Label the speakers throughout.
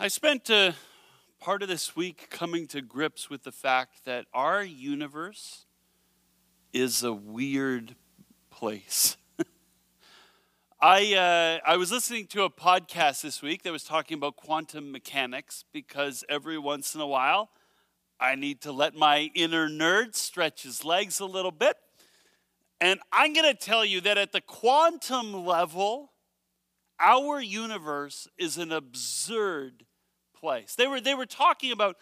Speaker 1: I spent uh, part of this week coming to grips with the fact that our universe is a weird place. I, uh, I was listening to a podcast this week that was talking about quantum mechanics because every once in a while I need to let my inner nerd stretch his legs a little bit. And I'm going to tell you that at the quantum level, our universe is an absurd place. They were, they were talking about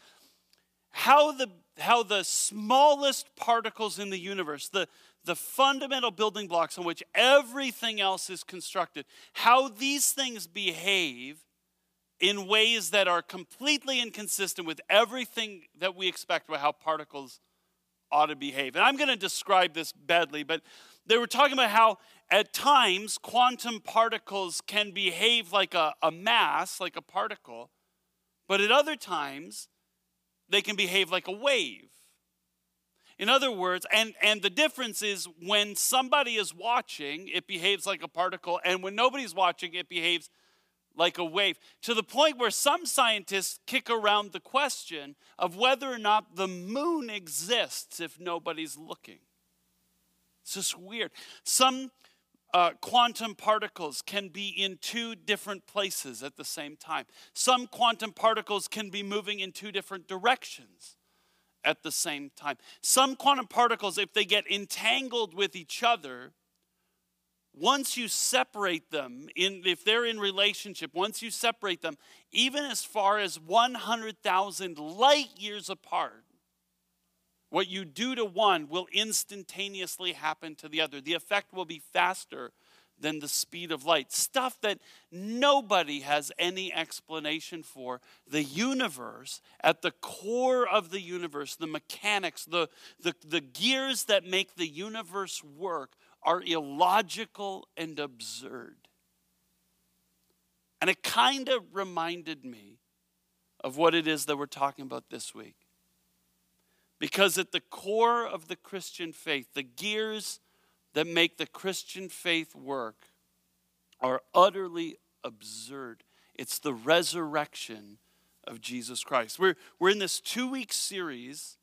Speaker 1: how the, how the smallest particles in the universe, the, the fundamental building blocks on which everything else is constructed, how these things behave in ways that are completely inconsistent with everything that we expect about how particles ought to behave. And I'm going to describe this badly, but they were talking about how at times quantum particles can behave like a, a mass, like a particle, but at other times, they can behave like a wave. In other words, and, and the difference is when somebody is watching, it behaves like a particle, and when nobody's watching, it behaves like a wave. To the point where some scientists kick around the question of whether or not the moon exists if nobody's looking. It's just weird. Some uh, quantum particles can be in two different places at the same time. Some quantum particles can be moving in two different directions at the same time. Some quantum particles, if they get entangled with each other, once you separate them, in, if they're in relationship, once you separate them, even as far as 100,000 light years apart, what you do to one will instantaneously happen to the other. The effect will be faster than the speed of light. Stuff that nobody has any explanation for. The universe, at the core of the universe, the mechanics, the, the, the gears that make the universe work are illogical and absurd. And it kind of reminded me of what it is that we're talking about this week. Because at the core of the Christian faith, the gears that make the Christian faith work are utterly absurd. It's the resurrection of Jesus Christ. We're, we're in this two week series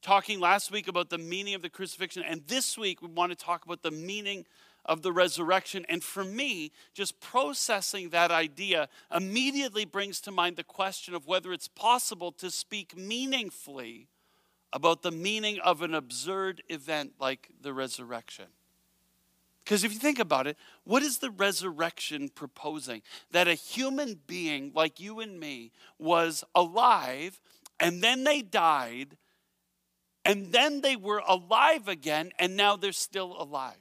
Speaker 1: talking last week about the meaning of the crucifixion, and this week we want to talk about the meaning of the resurrection. And for me, just processing that idea immediately brings to mind the question of whether it's possible to speak meaningfully about the meaning of an absurd event like the resurrection. Because if you think about it, what is the resurrection proposing? That a human being like you and me was alive and then they died and then they were alive again and now they're still alive.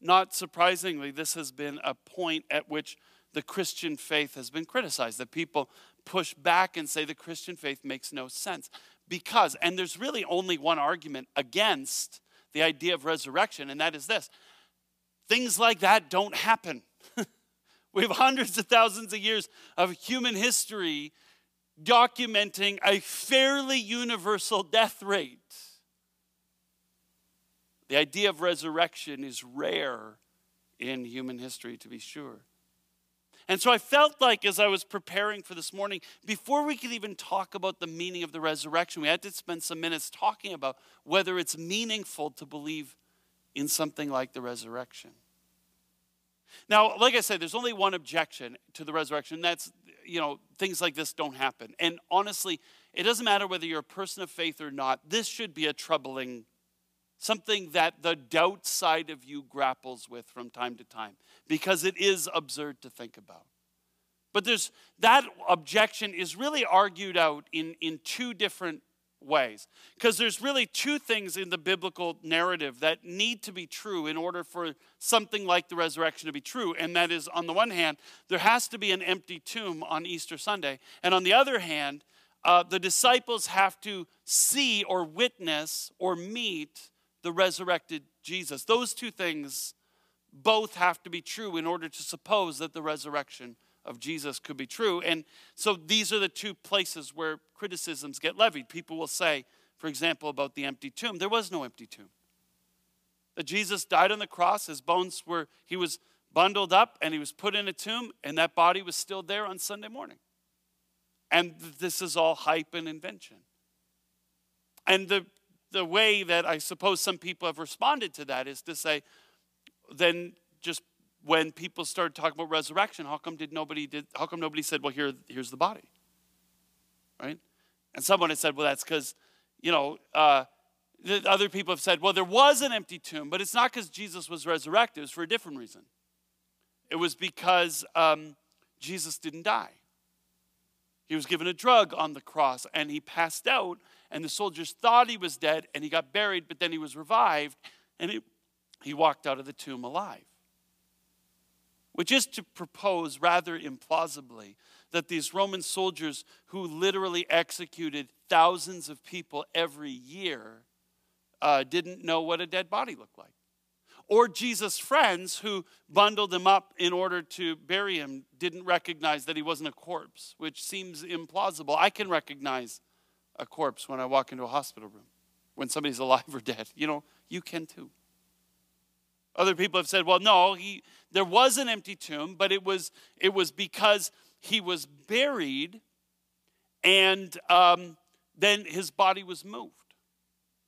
Speaker 1: Not surprisingly, this has been a point at which the Christian faith has been criticized, that people push back and say the Christian faith makes no sense. Because, and there's really only one argument against the idea of resurrection, and that is this things like that don't happen. we have hundreds of thousands of years of human history documenting a fairly universal death rate. The idea of resurrection is rare in human history, to be sure. And so I felt like as I was preparing for this morning, before we could even talk about the meaning of the resurrection, we had to spend some minutes talking about whether it's meaningful to believe in something like the resurrection. Now, like I said, there's only one objection to the resurrection, that's, you know, things like this don't happen. And honestly, it doesn't matter whether you're a person of faith or not, this should be a troubling something that the doubt side of you grapples with from time to time because it is absurd to think about. But there's that objection is really argued out in, in two different ways. Because there's really two things in the biblical narrative that need to be true in order for something like the resurrection to be true. And that is, on the one hand, there has to be an empty tomb on Easter Sunday. And on the other hand, uh, the disciples have to see or witness or meet the resurrected Jesus. Those two things both have to be true in order to suppose that the resurrection of Jesus could be true. And so these are the two places where criticisms get levied. People will say, for example, about the empty tomb, there was no empty tomb. That Jesus died on the cross, his bones were, he was bundled up and he was put in a tomb, and that body was still there on Sunday morning. And this is all hype and invention. And the, the way that I suppose some people have responded to that is to say, then just when people started talking about resurrection, how come did nobody did how come nobody said, well, here, here's the body? Right? And someone had said, well, that's because, you know, uh, other people have said, well, there was an empty tomb, but it's not because Jesus was resurrected. It was for a different reason. It was because um, Jesus didn't die. He was given a drug on the cross and he passed out, and the soldiers thought he was dead and he got buried, but then he was revived and he, he walked out of the tomb alive. Which is to propose rather implausibly that these Roman soldiers who literally executed thousands of people every year uh, didn't know what a dead body looked like. Or Jesus' friends who bundled him up in order to bury him didn't recognize that he wasn't a corpse, which seems implausible. I can recognize a corpse when I walk into a hospital room, when somebody's alive or dead. You know, you can too. Other people have said, well, no, he, there was an empty tomb, but it was, it was because he was buried and um, then his body was moved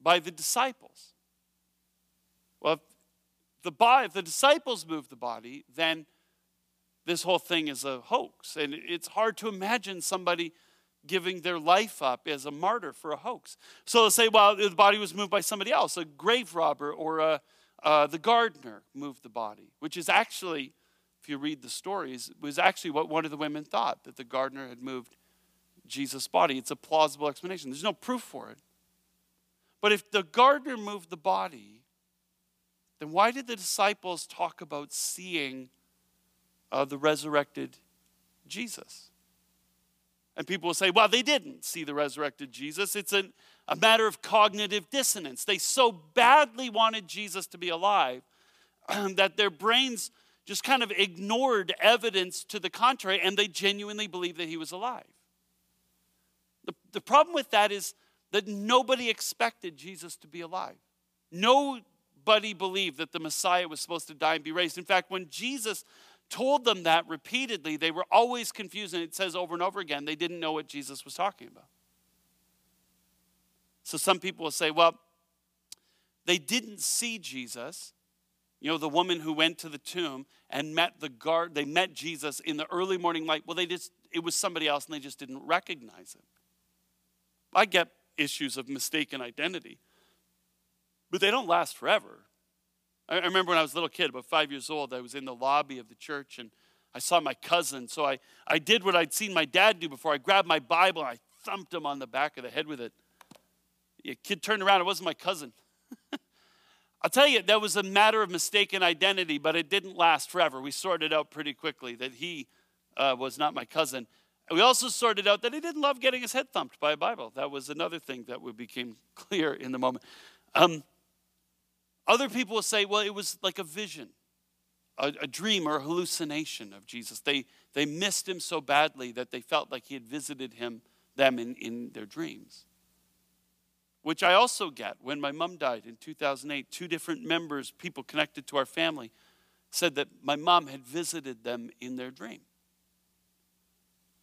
Speaker 1: by the disciples. Well, the, body, if the disciples moved the body, then this whole thing is a hoax. And it's hard to imagine somebody giving their life up as a martyr for a hoax. So they'll say, well, the body was moved by somebody else, a grave robber or a, uh, the gardener moved the body, which is actually, if you read the stories, was actually what one of the women thought, that the gardener had moved Jesus' body. It's a plausible explanation. There's no proof for it. But if the gardener moved the body, then why did the disciples talk about seeing uh, the resurrected Jesus? And people will say, well, they didn't see the resurrected Jesus. It's an, a matter of cognitive dissonance. They so badly wanted Jesus to be alive that their brains just kind of ignored evidence to the contrary and they genuinely believed that he was alive. The, the problem with that is that nobody expected Jesus to be alive. Nobody believed that the Messiah was supposed to die and be raised. In fact, when Jesus told them that repeatedly, they were always confused. And it says over and over again, they didn't know what Jesus was talking about. So some people will say, well, they didn't see Jesus. You know, the woman who went to the tomb and met the guard, they met Jesus in the early morning light. Well, they just, it was somebody else and they just didn't recognize him. I get issues of mistaken identity. But they don't last forever. I remember when I was a little kid, about five years old, I was in the lobby of the church and I saw my cousin. So I, I did what I'd seen my dad do before. I grabbed my Bible and I thumped him on the back of the head with it. The kid turned around, it wasn't my cousin. I'll tell you, that was a matter of mistaken identity, but it didn't last forever. We sorted out pretty quickly that he uh, was not my cousin. We also sorted out that he didn't love getting his head thumped by a Bible. That was another thing that became clear in the moment. Um, other people will say, well, it was like a vision, a, a dream or a hallucination of Jesus. They, they missed him so badly that they felt like he had visited him, them in, in their dreams. Which I also get when my mom died in 2008. Two different members, people connected to our family, said that my mom had visited them in their dream.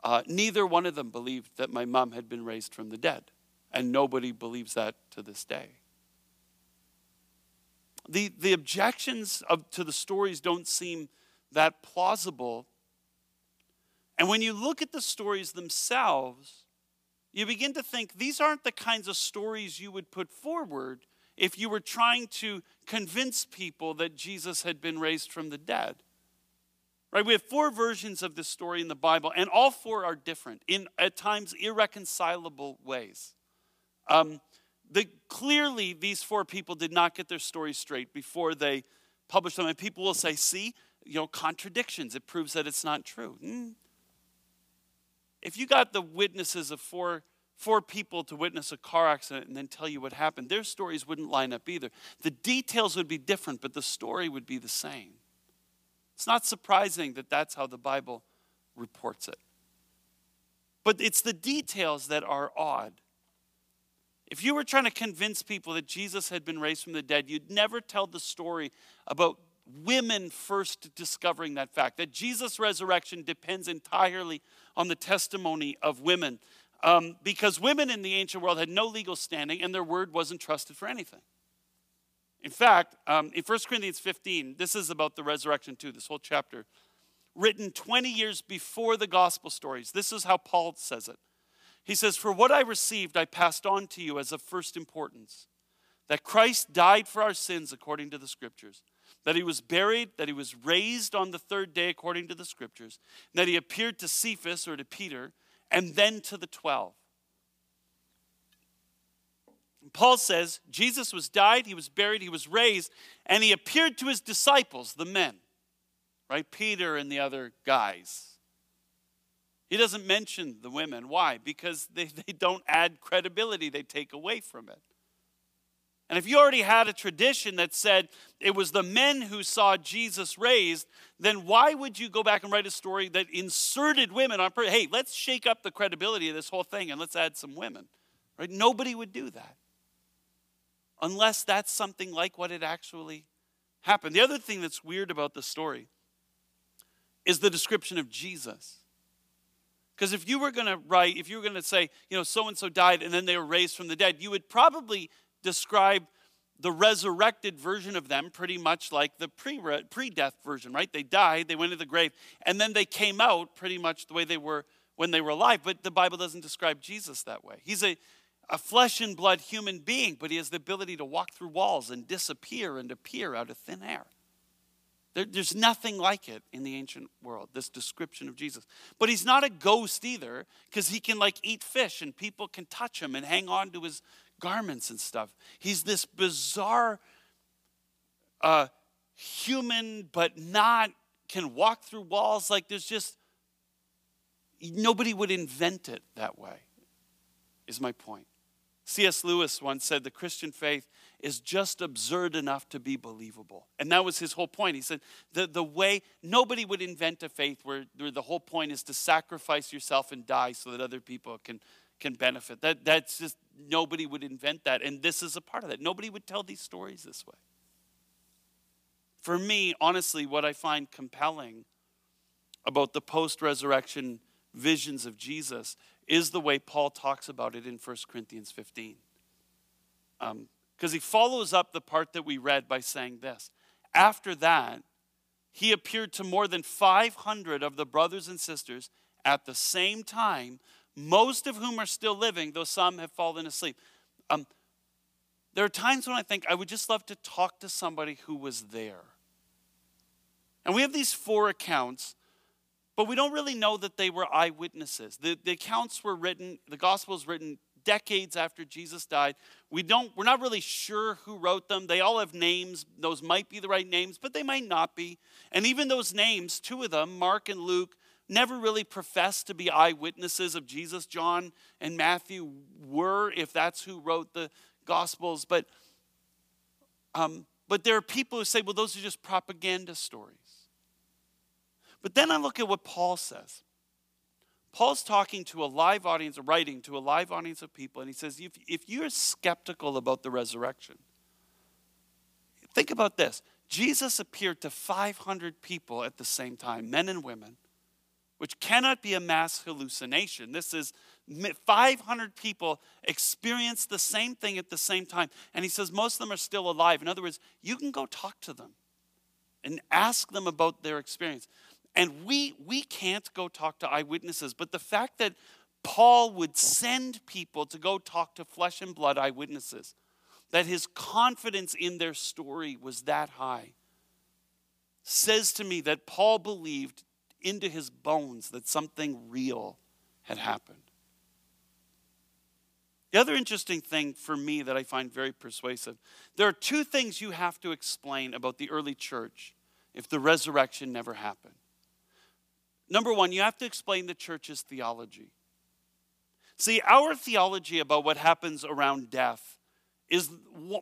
Speaker 1: Uh, neither one of them believed that my mom had been raised from the dead, and nobody believes that to this day. The, the objections of, to the stories don't seem that plausible. And when you look at the stories themselves, you begin to think these aren't the kinds of stories you would put forward if you were trying to convince people that Jesus had been raised from the dead. Right? We have four versions of this story in the Bible, and all four are different in at times irreconcilable ways. Um, the, clearly, these four people did not get their stories straight before they published them. And people will say, see, you know, contradictions. It proves that it's not true. Mm. If you got the witnesses of four, four people to witness a car accident and then tell you what happened, their stories wouldn't line up either. The details would be different, but the story would be the same. It's not surprising that that's how the Bible reports it. But it's the details that are odd. If you were trying to convince people that Jesus had been raised from the dead, you'd never tell the story about women first discovering that fact that Jesus' resurrection depends entirely on the testimony of women. Um, because women in the ancient world had no legal standing and their word wasn't trusted for anything. In fact, um, in 1 Corinthians 15, this is about the resurrection too, this whole chapter, written 20 years before the gospel stories. This is how Paul says it. He says, For what I received, I passed on to you as of first importance that Christ died for our sins according to the scriptures, that he was buried, that he was raised on the third day according to the scriptures, and that he appeared to Cephas or to Peter, and then to the twelve. Paul says Jesus was died, he was buried, he was raised, and he appeared to his disciples, the men, right? Peter and the other guys. He doesn't mention the women. Why? Because they, they don't add credibility, they take away from it. And if you already had a tradition that said it was the men who saw Jesus raised, then why would you go back and write a story that inserted women on purpose? Hey, let's shake up the credibility of this whole thing and let's add some women. Right? Nobody would do that. Unless that's something like what had actually happened. The other thing that's weird about the story is the description of Jesus. Because if you were going to write, if you were going to say, you know, so and so died and then they were raised from the dead, you would probably describe the resurrected version of them pretty much like the pre death version, right? They died, they went to the grave, and then they came out pretty much the way they were when they were alive. But the Bible doesn't describe Jesus that way. He's a, a flesh and blood human being, but he has the ability to walk through walls and disappear and appear out of thin air. There, there's nothing like it in the ancient world, this description of Jesus. But he's not a ghost either, because he can like eat fish and people can touch him and hang on to his garments and stuff. He's this bizarre uh, human, but not can walk through walls. Like there's just nobody would invent it that way, is my point. C.S. Lewis once said the Christian faith is just absurd enough to be believable. And that was his whole point. He said the, the way nobody would invent a faith where, where the whole point is to sacrifice yourself and die so that other people can can benefit. That, that's just, nobody would invent that. And this is a part of that. Nobody would tell these stories this way. For me, honestly, what I find compelling about the post resurrection visions of Jesus is the way Paul talks about it in 1 Corinthians 15. Um, Because he follows up the part that we read by saying this After that, he appeared to more than 500 of the brothers and sisters at the same time most of whom are still living, though some have fallen asleep. Um, there are times when I think I would just love to talk to somebody who was there. And we have these four accounts, but we don't really know that they were eyewitnesses. The, the accounts were written, the gospel is written decades after Jesus died. We don't, we're not really sure who wrote them. They all have names. Those might be the right names, but they might not be. And even those names, two of them, Mark and Luke, never really professed to be eyewitnesses of Jesus. John and Matthew were, if that's who wrote the Gospels. But, um, but there are people who say, well, those are just propaganda stories. But then I look at what Paul says. Paul's talking to a live audience, writing to a live audience of people, and he says, if, if you're skeptical about the resurrection, think about this. Jesus appeared to 500 people at the same time, men and women which cannot be a mass hallucination. This is 500 people experience the same thing at the same time. And he says most of them are still alive. In other words, you can go talk to them and ask them about their experience. And we, we can't go talk to eyewitnesses, but the fact that Paul would send people to go talk to flesh and blood eyewitnesses, that his confidence in their story was that high, says to me that Paul believed into his bones that something real had happened. The other interesting thing for me that I find very persuasive there are two things you have to explain about the early church if the resurrection never happened. Number one, you have to explain the church's theology. See, our theology about what happens around death is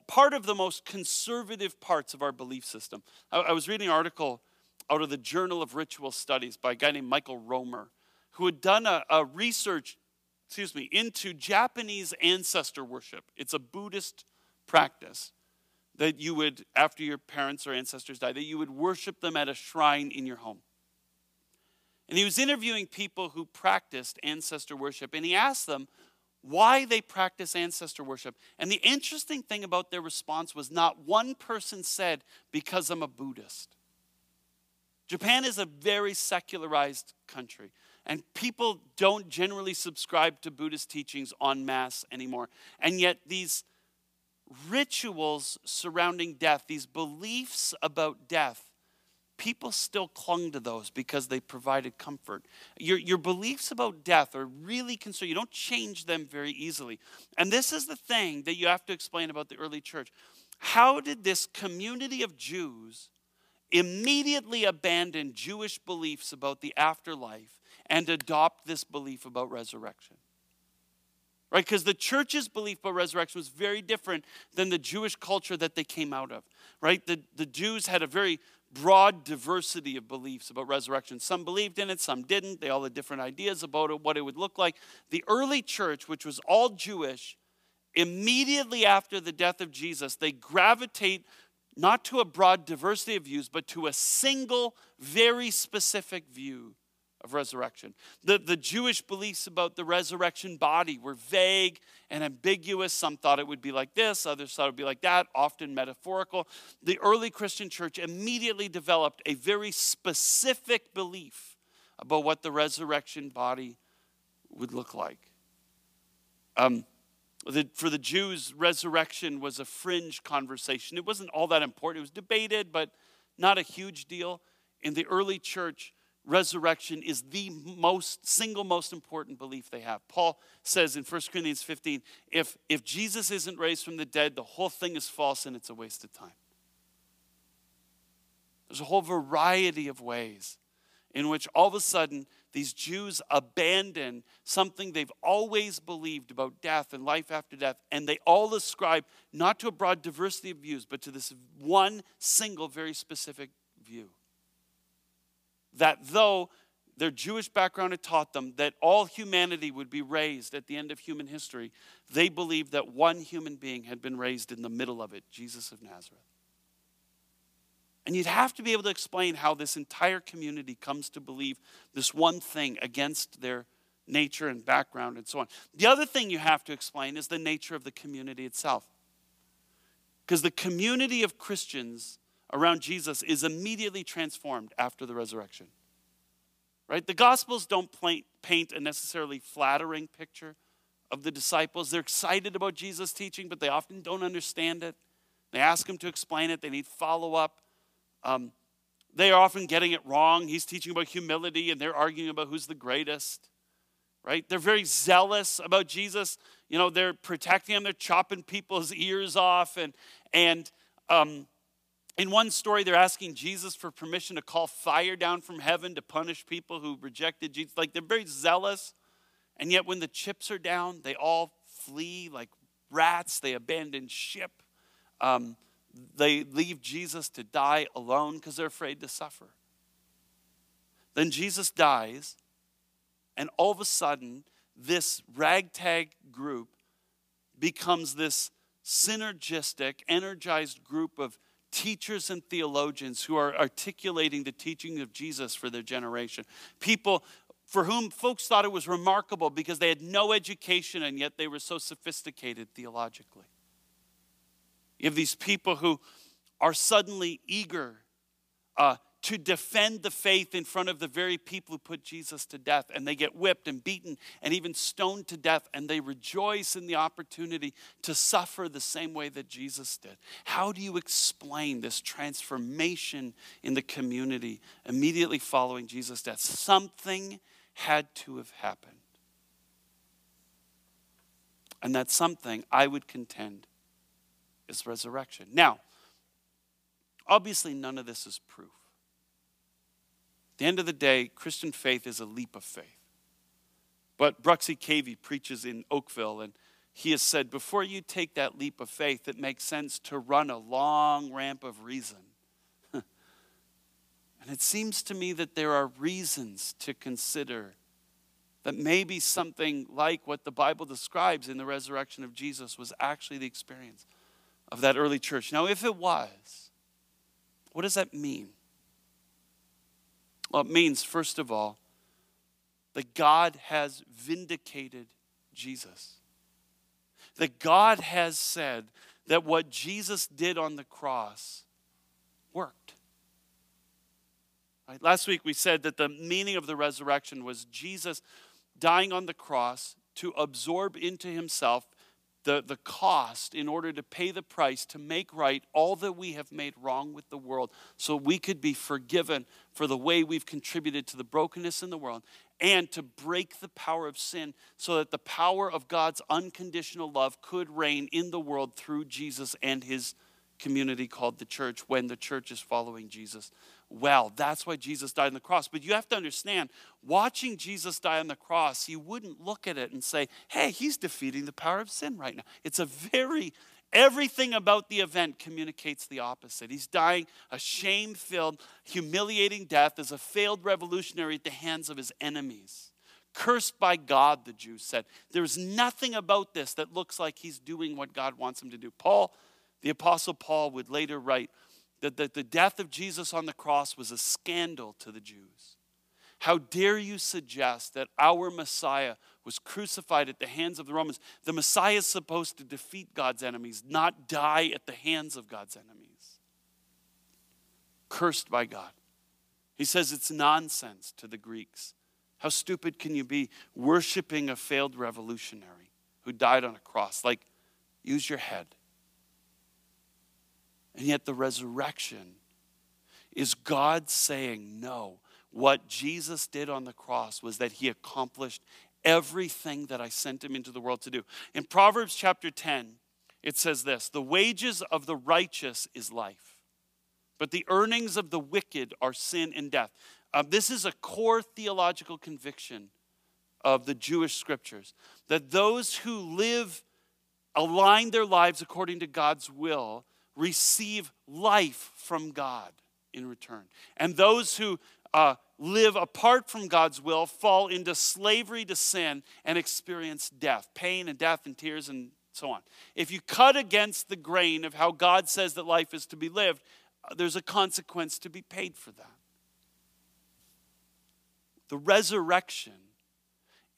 Speaker 1: part of the most conservative parts of our belief system. I was reading an article out of the Journal of Ritual Studies by a guy named Michael Roemer, who had done a, a research, excuse me, into Japanese ancestor worship. It's a Buddhist practice. that you would, after your parents or ancestors die, that you would worship them at a shrine in your home. And he was interviewing people who practiced ancestor worship, and he asked them why they practice ancestor worship. And the interesting thing about their response was not one person said, because I'm a Buddhist. Japan is a very secularized country, and people don't generally subscribe to Buddhist teachings en masse anymore. And yet, these rituals surrounding death, these beliefs about death, people still clung to those because they provided comfort. Your, your beliefs about death are really concerned. You don't change them very easily. And this is the thing that you have to explain about the early church. How did this community of Jews immediately abandon Jewish beliefs about the afterlife and adopt this belief about resurrection? right? Because the church's belief about resurrection was very different than the Jewish culture that they came out of, right? The, the Jews had a very broad diversity of beliefs about resurrection. Some believed in it, some didn't. They all had different ideas about it, what it would look like. The early church, which was all Jewish, immediately after the death of Jesus, they gravitate not to a broad diversity of views, but to a single, very specific view of resurrection. The, the Jewish beliefs about the resurrection body were vague and ambiguous. Some thought it would be like this, others thought it would be like that, often metaphorical. The early Christian church immediately developed a very specific belief about what the resurrection body would look like. Um, the, for the Jews, resurrection was a fringe conversation. It wasn't all that important. It was debated, but not a huge deal. In the early church, resurrection is the most single most important belief they have. Paul says in 1 corinthians 15 if if jesus isn't raised from the dead the whole thing is false and it's a waste of time. There's a whole variety of ways in which all of a sudden these jews abandon something they've always believed about death and life after death and they all ascribe not to a broad diversity of views but to this one single very specific view that though their Jewish background had taught them that all humanity would be raised at the end of human history, they believed that one human being had been raised in the middle of it Jesus of Nazareth. And you'd have to be able to explain how this entire community comes to believe this one thing against their nature and background and so on. The other thing you have to explain is the nature of the community itself. Because the community of Christians around Jesus is immediately transformed after the resurrection. Right? The Gospels don't paint a necessarily flattering picture of the disciples. They're excited about Jesus' teaching, but they often don't understand it. They ask him to explain it, they need follow up. Um, they are often getting it wrong. He's teaching about humility, and they're arguing about who's the greatest. Right? They're very zealous about Jesus. You know, they're protecting him. They're chopping people's ears off, and and um, in one story, they're asking Jesus for permission to call fire down from heaven to punish people who rejected Jesus. Like they're very zealous. And yet, when the chips are down, they all flee like rats. They abandon ship. Um, they leave Jesus to die alone because they're afraid to suffer. Then Jesus dies, and all of a sudden, this ragtag group becomes this synergistic, energized group of teachers and theologians who are articulating the teaching of Jesus for their generation. People for whom folks thought it was remarkable because they had no education and yet they were so sophisticated theologically. You have these people who are suddenly eager uh, to defend the faith in front of the very people who put Jesus to death. And they get whipped and beaten and even stoned to death. And they rejoice in the opportunity to suffer the same way that Jesus did. How do you explain this transformation in the community immediately following Jesus' death? Something had to have happened. And that something, I would contend, is resurrection. Now, obviously, none of this is proof. At the end of the day, Christian faith is a leap of faith. But Bruxy Cavey preaches in Oakville, and he has said, before you take that leap of faith, it makes sense to run a long ramp of reason. and it seems to me that there are reasons to consider that maybe something like what the Bible describes in the resurrection of Jesus was actually the experience of that early church. Now, if it was, what does that mean? Well, it means, first of all, that God has vindicated Jesus. That God has said that what Jesus did on the cross worked. Right? Last week we said that the meaning of the resurrection was Jesus dying on the cross to absorb into himself the, the cost in order to pay the price to make right all that we have made wrong with the world so we could be forgiven for the way we've contributed to the brokenness in the world and to break the power of sin so that the power of God's unconditional love could reign in the world through Jesus and his community called the church when the church is following Jesus well. That's why Jesus died on the cross. But you have to understand, watching Jesus die on the cross, you wouldn't look at it and say, hey, he's defeating the power of sin right now. It's a very Everything about the event communicates the opposite. He's dying a shame filled, humiliating death as a failed revolutionary at the hands of his enemies. Cursed by God, the Jews said. There's nothing about this that looks like he's doing what God wants him to do. Paul, the Apostle Paul, would later write that the, the death of Jesus on the cross was a scandal to the Jews. How dare you suggest that our Messiah was crucified at the hands of the Romans? The Messiah is supposed to defeat God's enemies, not die at the hands of God's enemies. Cursed by God. He says it's nonsense to the Greeks. How stupid can you be worshiping a failed revolutionary who died on a cross? Like, use your head. And yet, the resurrection is God saying, No, what Jesus did on the cross was that he accomplished everything that I sent him into the world to do. In Proverbs chapter 10, it says this The wages of the righteous is life, but the earnings of the wicked are sin and death. Uh, this is a core theological conviction of the Jewish scriptures that those who live, align their lives according to God's will, receive life from God in return. And those who uh, live apart from God's will fall into slavery to sin and experience death, pain and death and tears and so on. If you cut against the grain of how God says that life is to be lived, uh, there's a consequence to be paid for that. The resurrection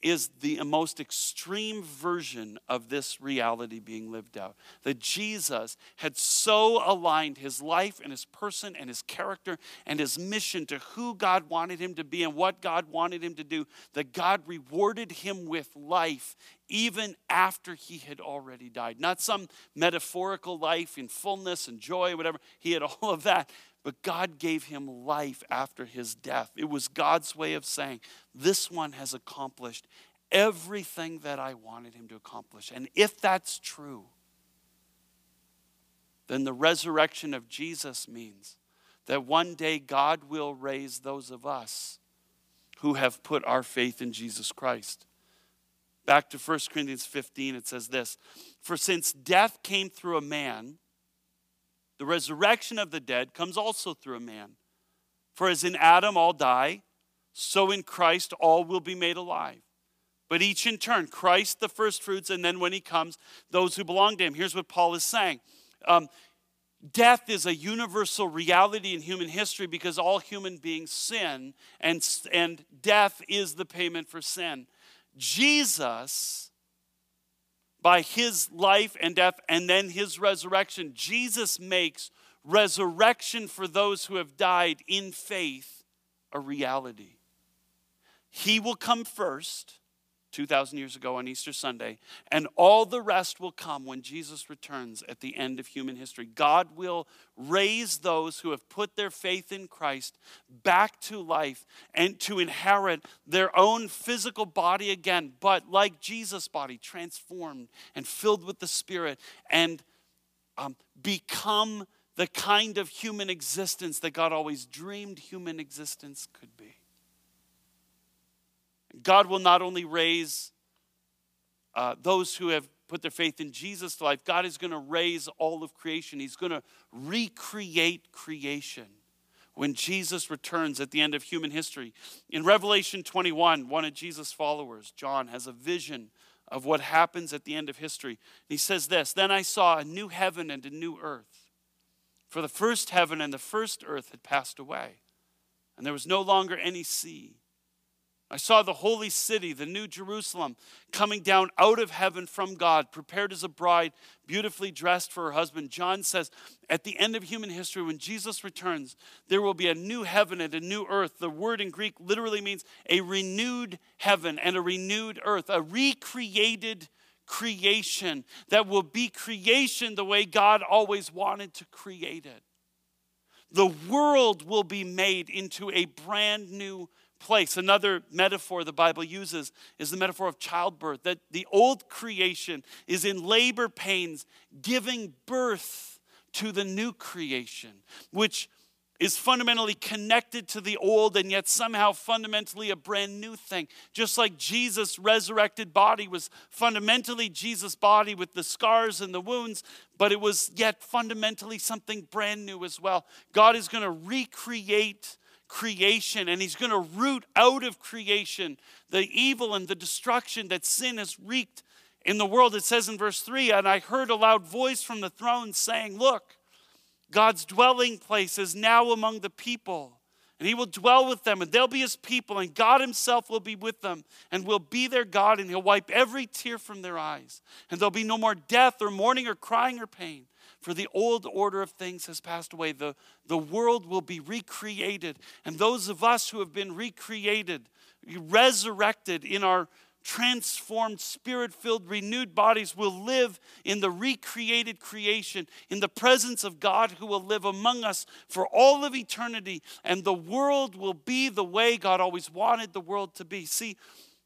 Speaker 1: is the most extreme version of this reality being lived out. That Jesus had so aligned his life and his person and his character and his mission to who God wanted him to be and what God wanted him to do that God rewarded him with life even after he had already died. Not some metaphorical life in fullness and joy, whatever. He had all of that. But God gave him life after his death. It was God's way of saying, This one has accomplished everything that I wanted him to accomplish. And if that's true, then the resurrection of Jesus means that one day God will raise those of us who have put our faith in Jesus Christ. Back to 1 Corinthians 15, it says this For since death came through a man, the resurrection of the dead comes also through a man. For as in Adam all die, so in Christ all will be made alive. But each in turn, Christ the firstfruits, and then when he comes, those who belong to him. Here's what Paul is saying um, Death is a universal reality in human history because all human beings sin, and, and death is the payment for sin. Jesus by his life and death and then his resurrection, Jesus makes resurrection for those who have died in faith a reality. He will come first 2,000 years ago on Easter Sunday, and all the rest will come when Jesus returns at the end of human history. God will raise those who have put their faith in Christ back to life and to inherit their own physical body again, but like Jesus' body, transformed and filled with the Spirit, and um, become the kind of human existence that God always dreamed human existence could be. God will not only raise uh, those who have put their faith in Jesus to life, God is going to raise all of creation. He's going to recreate creation when Jesus returns at the end of human history. In Revelation 21, one of Jesus' followers, John, has a vision of what happens at the end of history. He says this Then I saw a new heaven and a new earth. For the first heaven and the first earth had passed away, and there was no longer any sea. I saw the holy city, the new Jerusalem, coming down out of heaven from God, prepared as a bride, beautifully dressed for her husband. John says, at the end of human history, when Jesus returns, there will be a new heaven and a new earth. The word in Greek literally means a renewed heaven and a renewed earth, a recreated creation that will be creation the way God always wanted to create it. The world will be made into a brand new place. Another metaphor the Bible uses is the metaphor of childbirth, that the old creation is in labor pains, giving birth to the new creation, which is fundamentally connected to the old and yet somehow fundamentally a brand new thing. Just like Jesus' resurrected body was fundamentally Jesus' body with the scars and the wounds, but it was yet fundamentally something brand new as well. God is going to recreate creation and he's going to root out of creation the evil and the destruction that sin has wreaked in the world. It says in verse 3 And I heard a loud voice from the throne saying, Look, God's dwelling place is now among the people. And he will dwell with them, and they'll be his people, and God himself will be with them, and will be their God, and he'll wipe every tear from their eyes. And there'll be no more death, or mourning, or crying, or pain for the old order of things has passed away. The, the world will be recreated. And those of us who have been recreated, resurrected in our transformed, spirit filled, renewed bodies will live in the recreated creation, in the presence of God who will live among us for all of eternity. And the world will be the way God always wanted the world to be. See,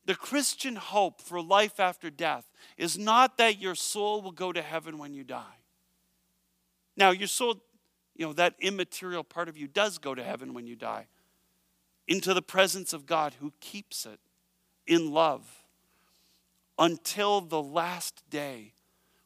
Speaker 1: the Christian hope for life after death is not that your soul will go to heaven when you die. Now, your soul, you know, that immaterial part of you does go to heaven when you die, into the presence of God who keeps it in love until the last day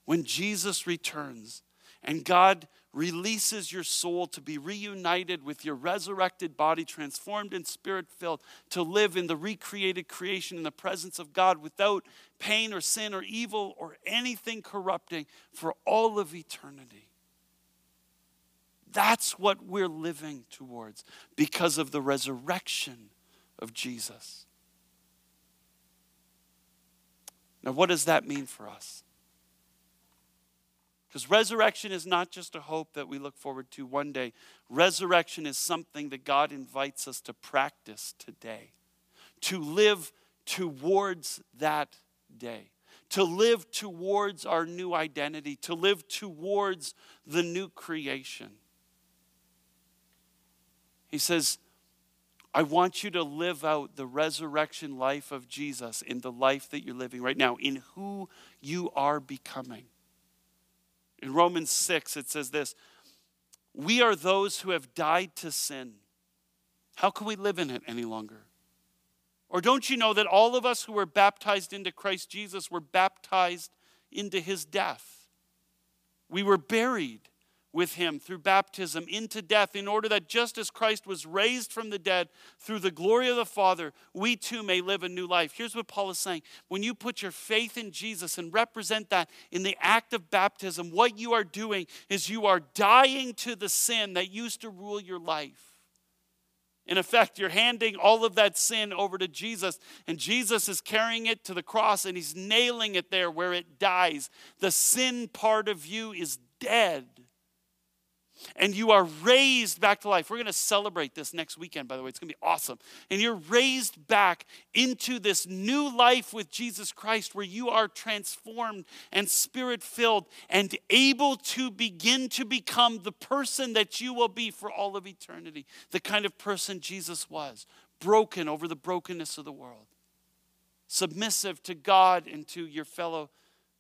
Speaker 1: when Jesus returns and God releases your soul to be reunited with your resurrected body, transformed and spirit filled, to live in the recreated creation in the presence of God without pain or sin or evil or anything corrupting for all of eternity. That's what we're living towards because of the resurrection of Jesus. Now, what does that mean for us? Because resurrection is not just a hope that we look forward to one day. Resurrection is something that God invites us to practice today, to live towards that day, to live towards our new identity, to live towards the new creation. He says, I want you to live out the resurrection life of Jesus in the life that you're living right now, in who you are becoming. In Romans 6, it says this We are those who have died to sin. How can we live in it any longer? Or don't you know that all of us who were baptized into Christ Jesus were baptized into his death? We were buried with him through baptism into death, in order that just as Christ was raised from the dead through the glory of the Father, we too may live a new life. Here's what Paul is saying when you put your faith in Jesus and represent that in the act of baptism, what you are doing is you are dying to the sin that used to rule your life. In effect, you're handing all of that sin over to Jesus, and Jesus is carrying it to the cross and he's nailing it there where it dies. The sin part of you is dead and you are raised back to life. We're going to celebrate this next weekend, by the way. It's going to be awesome. And you're raised back into this new life with Jesus Christ where you are transformed and spirit filled and able to begin to become the person that you will be for all of eternity. The kind of person Jesus was, broken over the brokenness of the world, submissive to God and to your fellow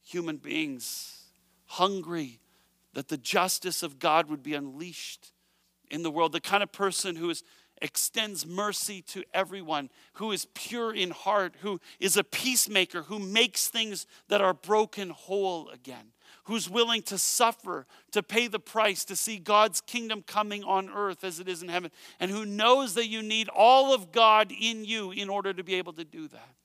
Speaker 1: human beings, hungry that the justice of God would be unleashed in the world. The kind of person who is, extends mercy to everyone, who is pure in heart, who is a peacemaker, who makes things that are broken whole again, who's willing to suffer, to pay the price, to see God's kingdom coming on earth as it is in heaven, and who knows that you need all of God in you in order to be able to do that.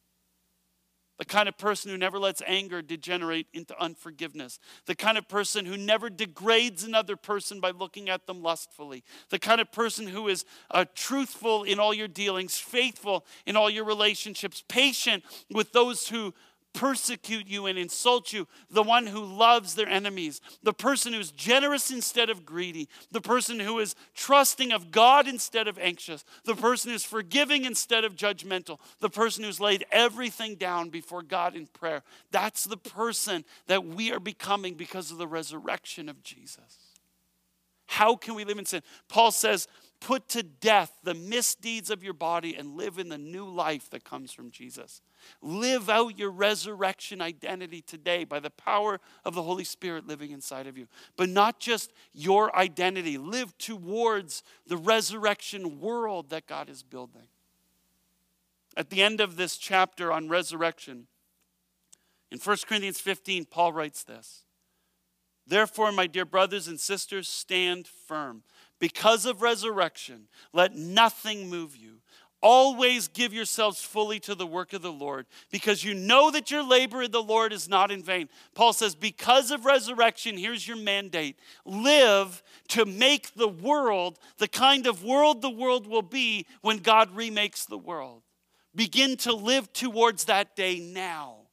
Speaker 1: The kind of person who never lets anger degenerate into unforgiveness, the kind of person who never degrades another person by looking at them lustfully, the kind of person who is uh, truthful in all your dealings, faithful in all your relationships, patient with those who persecute you and insult you, the one who loves their enemies, the person who's generous instead of greedy, the person who is trusting of God instead of anxious, the person who's forgiving instead of judgmental, the person who's laid everything down before God in prayer. That's the person that we are becoming because of the resurrection of Jesus. How can we live in sin? Paul says, put to death the misdeeds of your body and live in the new life that comes from Jesus. Live out your resurrection identity today by the power of the Holy Spirit living inside of you. But not just your identity, live towards the resurrection world that God is building. At the end of this chapter on resurrection, in 1 Corinthians 15, Paul writes this Therefore, my dear brothers and sisters, stand firm. Because of resurrection, let nothing move you. Always give yourselves fully to the work of the Lord because you know that your labor in the Lord is not in vain. Paul says, Because of resurrection, here's your mandate live to make the world the kind of world the world will be when God remakes the world. Begin to live towards that day now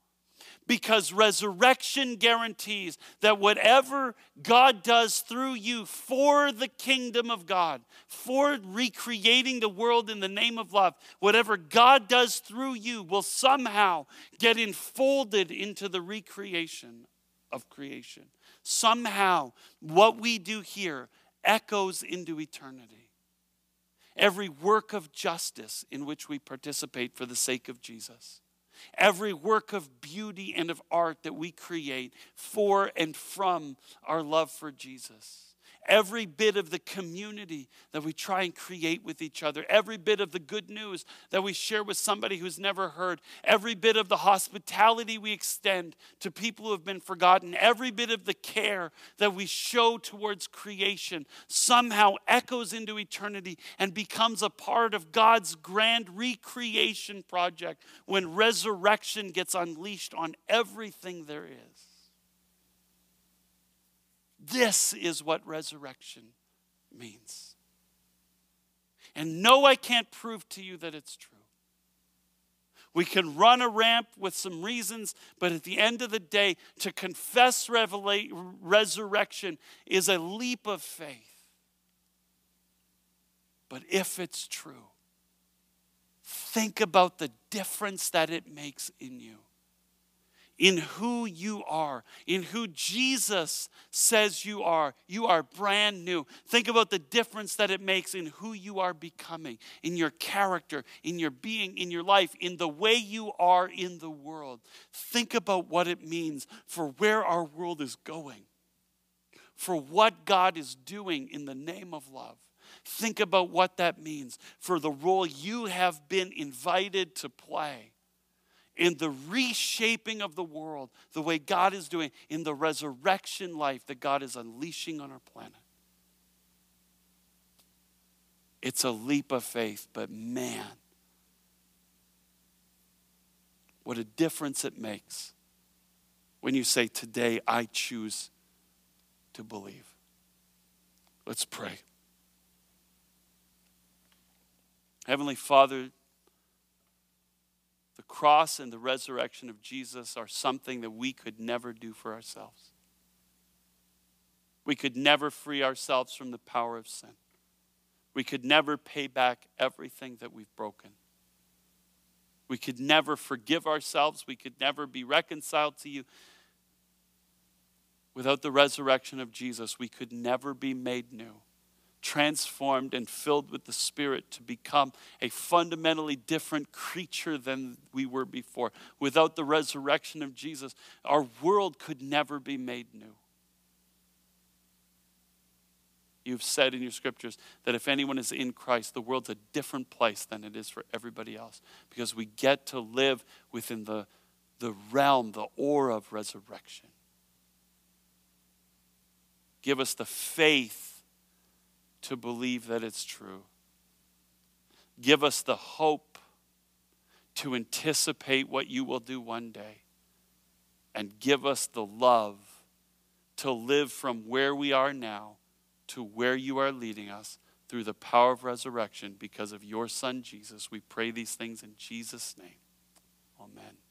Speaker 1: because resurrection guarantees that whatever God does through you for the kingdom of God, for recreating the world in the name of love, whatever God does through you will somehow get enfolded into the recreation of creation. Somehow, what we do here echoes into eternity. Every work of justice in which we participate for the sake of Jesus every work of beauty and of art that we create for and from our love for Jesus every bit of the community that we try and create with each other, every bit of the good news that we share with somebody who's never heard, every bit of the hospitality we extend to people who have been forgotten, every bit of the care that we show towards creation somehow echoes into eternity and becomes a part of God's grand recreation project when resurrection gets unleashed on everything there is. This is what resurrection means. And no, I can't prove to you that it's true. We can run a ramp with some reasons, but at the end of the day, to confess resurrection is a leap of faith. But if it's true, think about the difference that it makes in you in who you are, in who Jesus says you are. You are brand new. Think about the difference that it makes in who you are becoming, in your character, in your being, in your life, in the way you are in the world. Think about what it means for where our world is going, for what God is doing in the name of love. Think about what that means for the role you have been invited to play in the reshaping of the world, the way God is doing, in the resurrection life that God is unleashing on our planet. It's a leap of faith, but man, what a difference it makes when you say, Today I choose to believe. Let's pray. Heavenly Father, the cross and the resurrection of Jesus are something that we could never do for ourselves. We could never free ourselves from the power of sin. We could never pay back everything that we've broken. We could never forgive ourselves. We could never be reconciled to you. Without the resurrection of Jesus, we could never be made new transformed and filled with the Spirit to become a fundamentally different creature than we were before. Without the resurrection of Jesus, our world could never be made new. You've said in your scriptures that if anyone is in Christ, the world's a different place than it is for everybody else because we get to live within the, the realm, the aura of resurrection. Give us the faith to believe that it's true. Give us the hope to anticipate what you will do one day. And give us the love to live from where we are now to where you are leading us through the power of resurrection because of your Son, Jesus. We pray these things in Jesus' name. Amen.